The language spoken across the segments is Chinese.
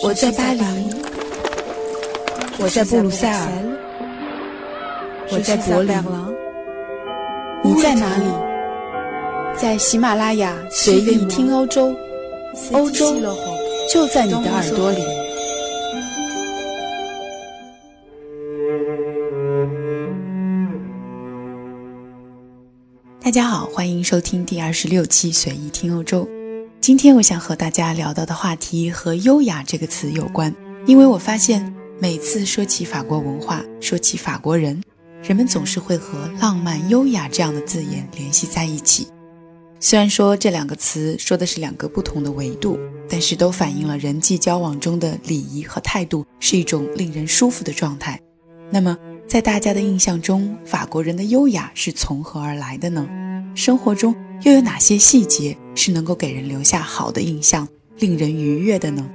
我在巴黎，我在布鲁塞尔，我在柏林，你在哪里？在喜马拉雅随意听欧洲，欧洲就在你的耳朵里。大家好，欢迎收听第二十六期随意听欧洲。今天我想和大家聊到的话题和“优雅”这个词有关，因为我发现每次说起法国文化，说起法国人，人们总是会和“浪漫”“优雅”这样的字眼联系在一起。虽然说这两个词说的是两个不同的维度，但是都反映了人际交往中的礼仪和态度是一种令人舒服的状态。那么，在大家的印象中，法国人的优雅是从何而来的呢？生活中又有哪些细节是能够给人留下好的印象、令人愉悦的呢？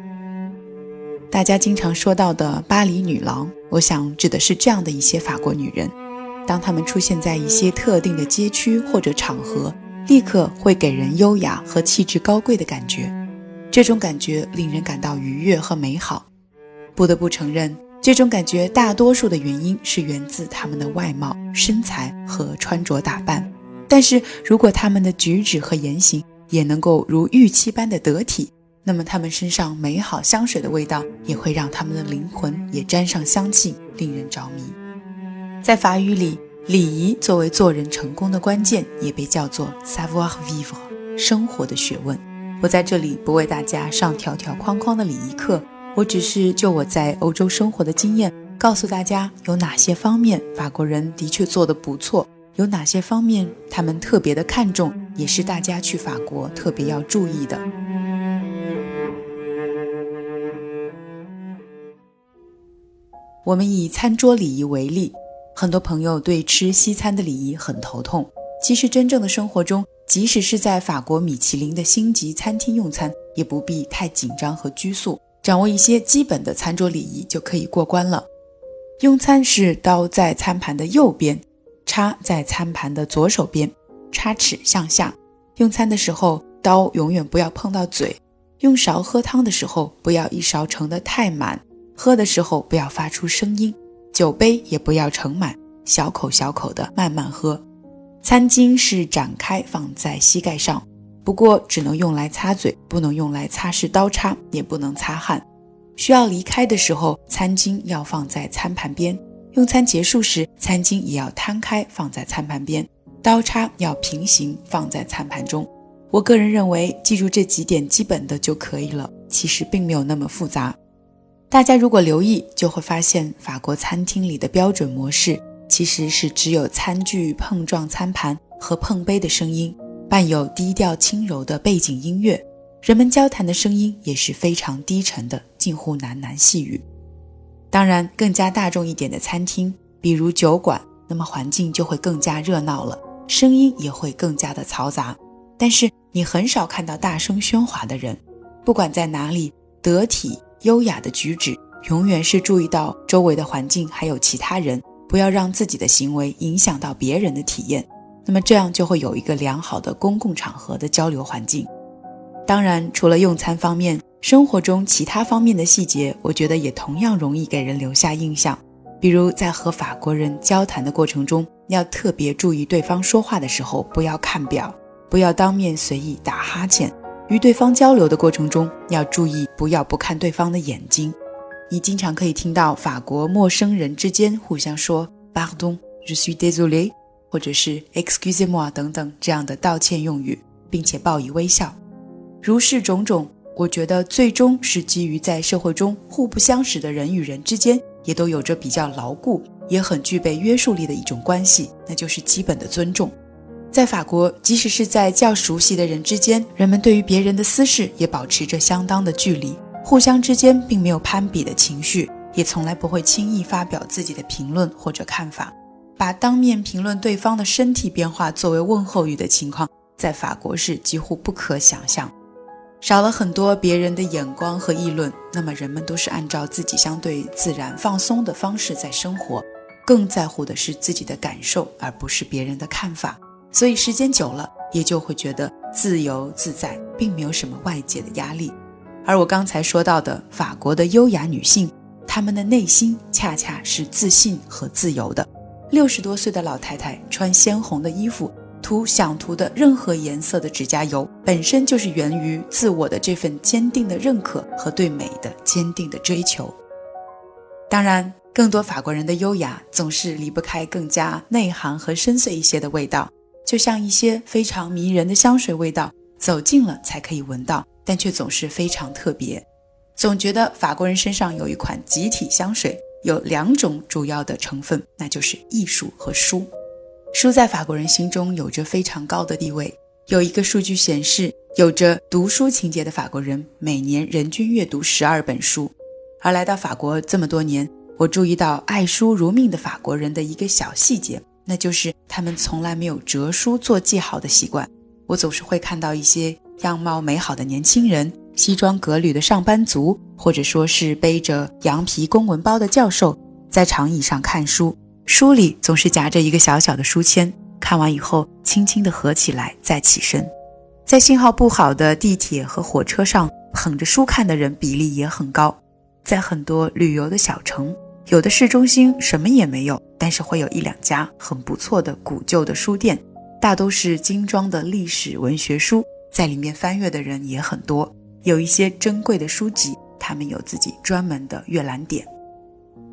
大家经常说到的巴黎女郎，我想指的是这样的一些法国女人。当她们出现在一些特定的街区或者场合，立刻会给人优雅和气质高贵的感觉。这种感觉令人感到愉悦和美好。不得不承认，这种感觉大多数的原因是源自他们的外貌、身材和穿着打扮。但是如果他们的举止和言行也能够如预期般的得体，那么他们身上美好香水的味道也会让他们的灵魂也沾上香气，令人着迷。在法语里，礼仪作为做人成功的关键，也被叫做 savoir vivre，生活的学问。我在这里不为大家上条条框框的礼仪课，我只是就我在欧洲生活的经验，告诉大家有哪些方面法国人的确做得不错。有哪些方面他们特别的看重，也是大家去法国特别要注意的。我们以餐桌礼仪为例，很多朋友对吃西餐的礼仪很头痛。其实，真正的生活中，即使是在法国米其林的星级餐厅用餐，也不必太紧张和拘束，掌握一些基本的餐桌礼仪就可以过关了。用餐是刀在餐盘的右边。叉在餐盘的左手边，叉齿向下。用餐的时候，刀永远不要碰到嘴。用勺喝汤的时候，不要一勺盛得太满。喝的时候不要发出声音。酒杯也不要盛满，小口小口的慢慢喝。餐巾是展开放在膝盖上，不过只能用来擦嘴，不能用来擦拭刀叉，也不能擦汗。需要离开的时候，餐巾要放在餐盘边。用餐结束时，餐巾也要摊开放在餐盘边，刀叉要平行放在餐盘中。我个人认为，记住这几点基本的就可以了。其实并没有那么复杂。大家如果留意，就会发现法国餐厅里的标准模式其实是只有餐具碰撞餐盘和碰杯的声音，伴有低调轻柔的背景音乐。人们交谈的声音也是非常低沉的，近乎喃喃细语。当然，更加大众一点的餐厅，比如酒馆，那么环境就会更加热闹了，声音也会更加的嘈杂。但是你很少看到大声喧哗的人。不管在哪里，得体优雅的举止，永远是注意到周围的环境还有其他人，不要让自己的行为影响到别人的体验。那么这样就会有一个良好的公共场合的交流环境。当然，除了用餐方面。生活中其他方面的细节，我觉得也同样容易给人留下印象。比如在和法国人交谈的过程中，要特别注意对方说话的时候不要看表，不要当面随意打哈欠。与对方交流的过程中，要注意不要不看对方的眼睛。你经常可以听到法国陌生人之间互相说 “Pardon, je suis désolé”，或者是 “Excusez-moi” 等等这样的道歉用语，并且报以微笑。如是种种。我觉得最终是基于在社会中互不相识的人与人之间，也都有着比较牢固，也很具备约束力的一种关系，那就是基本的尊重。在法国，即使是在较熟悉的人之间，人们对于别人的私事也保持着相当的距离，互相之间并没有攀比的情绪，也从来不会轻易发表自己的评论或者看法。把当面评论对方的身体变化作为问候语的情况，在法国是几乎不可想象。少了很多别人的眼光和议论，那么人们都是按照自己相对自然放松的方式在生活，更在乎的是自己的感受，而不是别人的看法。所以时间久了，也就会觉得自由自在，并没有什么外界的压力。而我刚才说到的法国的优雅女性，她们的内心恰恰是自信和自由的。六十多岁的老太太穿鲜红的衣服，涂想涂的任何颜色的指甲油，本身就是源于自我的这份坚定的认可和对美的坚定的追求。当然，更多法国人的优雅总是离不开更加内涵和深邃一些的味道，就像一些非常迷人的香水味道，走近了才可以闻到，但却总是非常特别。总觉得法国人身上有一款集体香水。有两种主要的成分，那就是艺术和书。书在法国人心中有着非常高的地位。有一个数据显示，有着读书情节的法国人每年人均阅读十二本书。而来到法国这么多年，我注意到爱书如命的法国人的一个小细节，那就是他们从来没有折书做记号的习惯。我总是会看到一些样貌美好的年轻人。西装革履的上班族，或者说是背着羊皮公文包的教授，在长椅上看书，书里总是夹着一个小小的书签。看完以后，轻轻地合起来，再起身。在信号不好的地铁和火车上，捧着书看的人比例也很高。在很多旅游的小城，有的市中心什么也没有，但是会有一两家很不错的古旧的书店，大都是精装的历史文学书，在里面翻阅的人也很多。有一些珍贵的书籍，他们有自己专门的阅览点。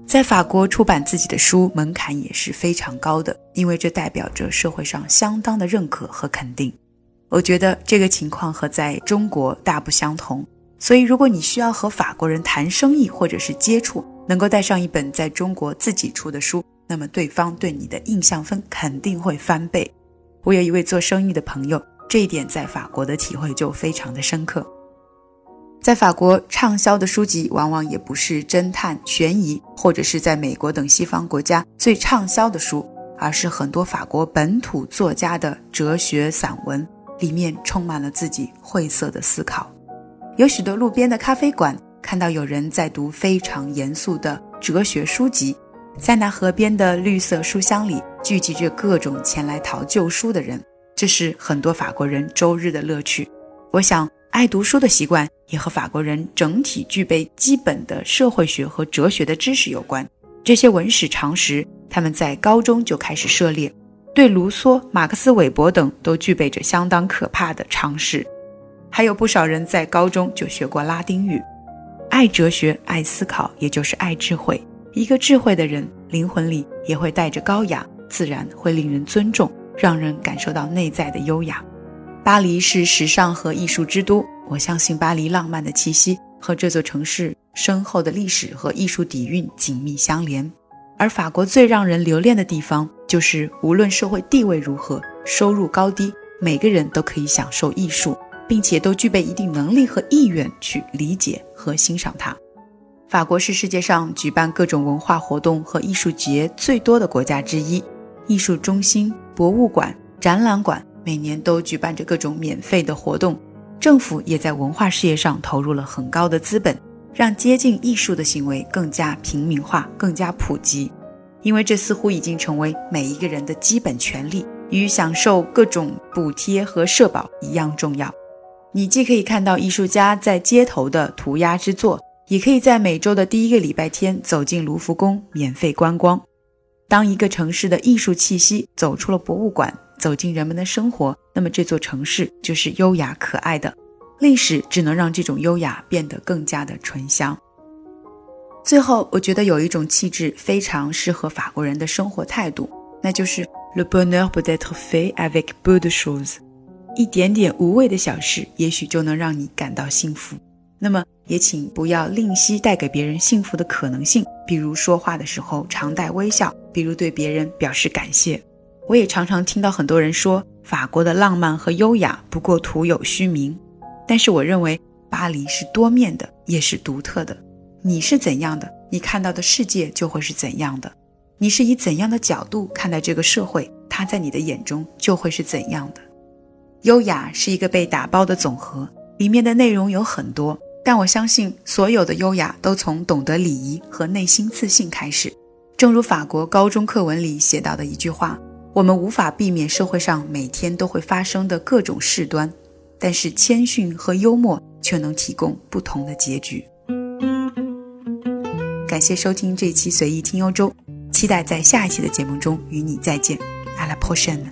在法国出版自己的书门槛也是非常高的，因为这代表着社会上相当的认可和肯定。我觉得这个情况和在中国大不相同。所以，如果你需要和法国人谈生意或者是接触，能够带上一本在中国自己出的书，那么对方对你的印象分肯定会翻倍。我有一位做生意的朋友，这一点在法国的体会就非常的深刻。在法国，畅销的书籍往往也不是侦探、悬疑，或者是在美国等西方国家最畅销的书，而是很多法国本土作家的哲学散文，里面充满了自己晦涩的思考。有许多路边的咖啡馆看到有人在读非常严肃的哲学书籍，在那河边的绿色书香里聚集着各种前来淘旧书的人，这是很多法国人周日的乐趣。我想。爱读书的习惯也和法国人整体具备基本的社会学和哲学的知识有关。这些文史常识，他们在高中就开始涉猎，对卢梭、马克思韦伯等都具备着相当可怕的常识。还有不少人在高中就学过拉丁语。爱哲学、爱思考，也就是爱智慧。一个智慧的人，灵魂里也会带着高雅，自然会令人尊重，让人感受到内在的优雅。巴黎是时尚和艺术之都，我相信巴黎浪漫的气息和这座城市深厚的历史和艺术底蕴紧密相连。而法国最让人留恋的地方，就是无论社会地位如何、收入高低，每个人都可以享受艺术，并且都具备一定能力和意愿去理解和欣赏它。法国是世界上举办各种文化活动和艺术节最多的国家之一，艺术中心、博物馆、展览馆。每年都举办着各种免费的活动，政府也在文化事业上投入了很高的资本，让接近艺术的行为更加平民化、更加普及。因为这似乎已经成为每一个人的基本权利，与享受各种补贴和社保一样重要。你既可以看到艺术家在街头的涂鸦之作，也可以在每周的第一个礼拜天走进卢浮宫免费观光。当一个城市的艺术气息走出了博物馆。走进人们的生活，那么这座城市就是优雅可爱的。历史只能让这种优雅变得更加的醇香。最后，我觉得有一种气质非常适合法国人的生活态度，那就是 le bonheur peut être fait avec peu de choses。一点点无谓的小事，也许就能让你感到幸福。那么，也请不要吝惜带给别人幸福的可能性，比如说话的时候常带微笑，比如对别人表示感谢。我也常常听到很多人说法国的浪漫和优雅不过徒有虚名，但是我认为巴黎是多面的，也是独特的。你是怎样的，你看到的世界就会是怎样的；你是以怎样的角度看待这个社会，它在你的眼中就会是怎样的。优雅是一个被打包的总和，里面的内容有很多，但我相信所有的优雅都从懂得礼仪和内心自信开始。正如法国高中课文里写到的一句话。我们无法避免社会上每天都会发生的各种事端，但是谦逊和幽默却能提供不同的结局。感谢收听这期随意听欧洲，期待在下一期的节目中与你再见。阿拉 p o 呢？